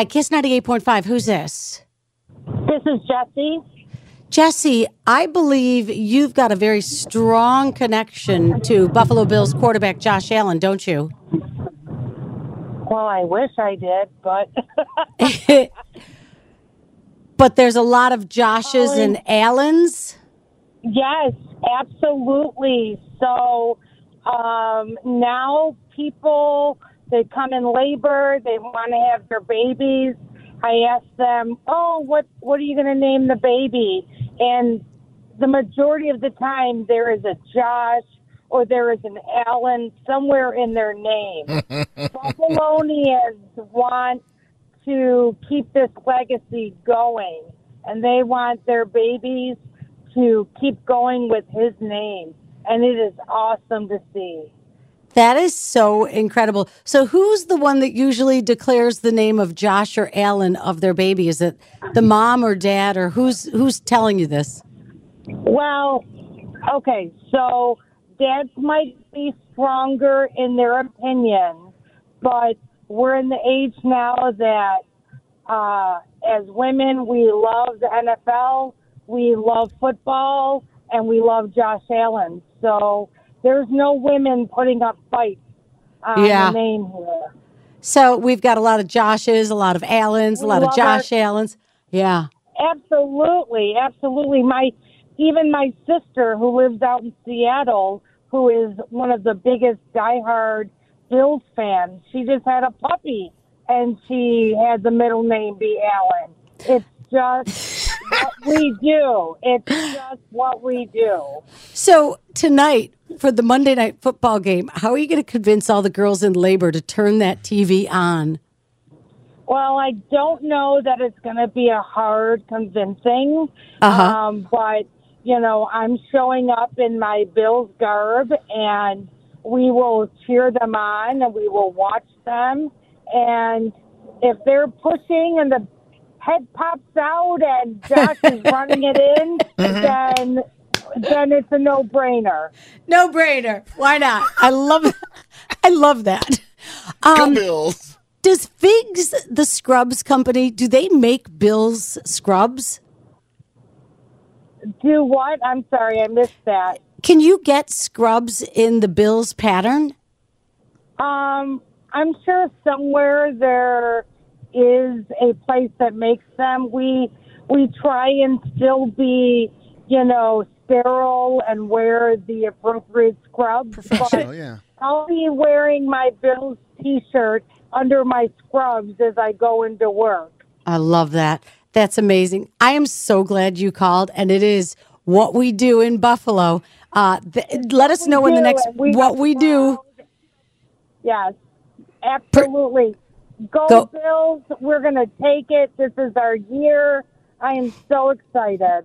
Hi, Kiss 98.5. Who's this? This is Jesse. Jesse, I believe you've got a very strong connection to Buffalo Bills quarterback Josh Allen, don't you? Well, I wish I did, but but there's a lot of Joshes and Allens. yes, absolutely. So um, now people they come in labor, they want to have their babies. I ask them, "Oh, what what are you going to name the baby?" And the majority of the time, there is a Josh or there is an Allen somewhere in their name. Buffalonians want to keep this legacy going, and they want their babies to keep going with his name. And it is awesome to see. That is so incredible. So, who's the one that usually declares the name of Josh or Allen of their baby? Is it the mom or dad, or who's who's telling you this? Well, okay, so dads might be stronger in their opinion, but we're in the age now that uh, as women, we love the NFL, we love football, and we love Josh Allen. So there's no women putting up fights on Yeah. the name here. So, we've got a lot of Joshes, a lot of Allens, a lot of Josh Allens. Yeah. Absolutely, absolutely. My even my sister who lives out in Seattle, who is one of the biggest diehard Bills fans, she just had a puppy and she had the middle name be Allen. It's just what we do. It's just what we do. So, tonight for the Monday night football game, how are you going to convince all the girls in labor to turn that TV on? Well, I don't know that it's going to be a hard convincing, Uh-huh. um, but you know, I'm showing up in my Bills garb, and we will cheer them on, and we will watch them, and if they're pushing and the head pops out and Josh is running it in, then then it's a no brainer. No brainer. Why not? I love I love that. Um, Bills. does Figs the scrubs company do they make Bill's scrubs? Do what? I'm sorry, I missed that. Can you get scrubs in the Bills pattern? Um, I'm sure somewhere there is a place that makes them. We we try and still be, you know, sterile and wear the appropriate scrubs. Professional, But yeah. I'll be wearing my Bills T-shirt under my scrubs as I go into work. I love that. That's amazing. I am so glad you called, and it is what we do in Buffalo. Uh, th- let us know in the next we what we do. Yes, absolutely. Go, Go- Bills! We're gonna take it. This is our year. I am so excited.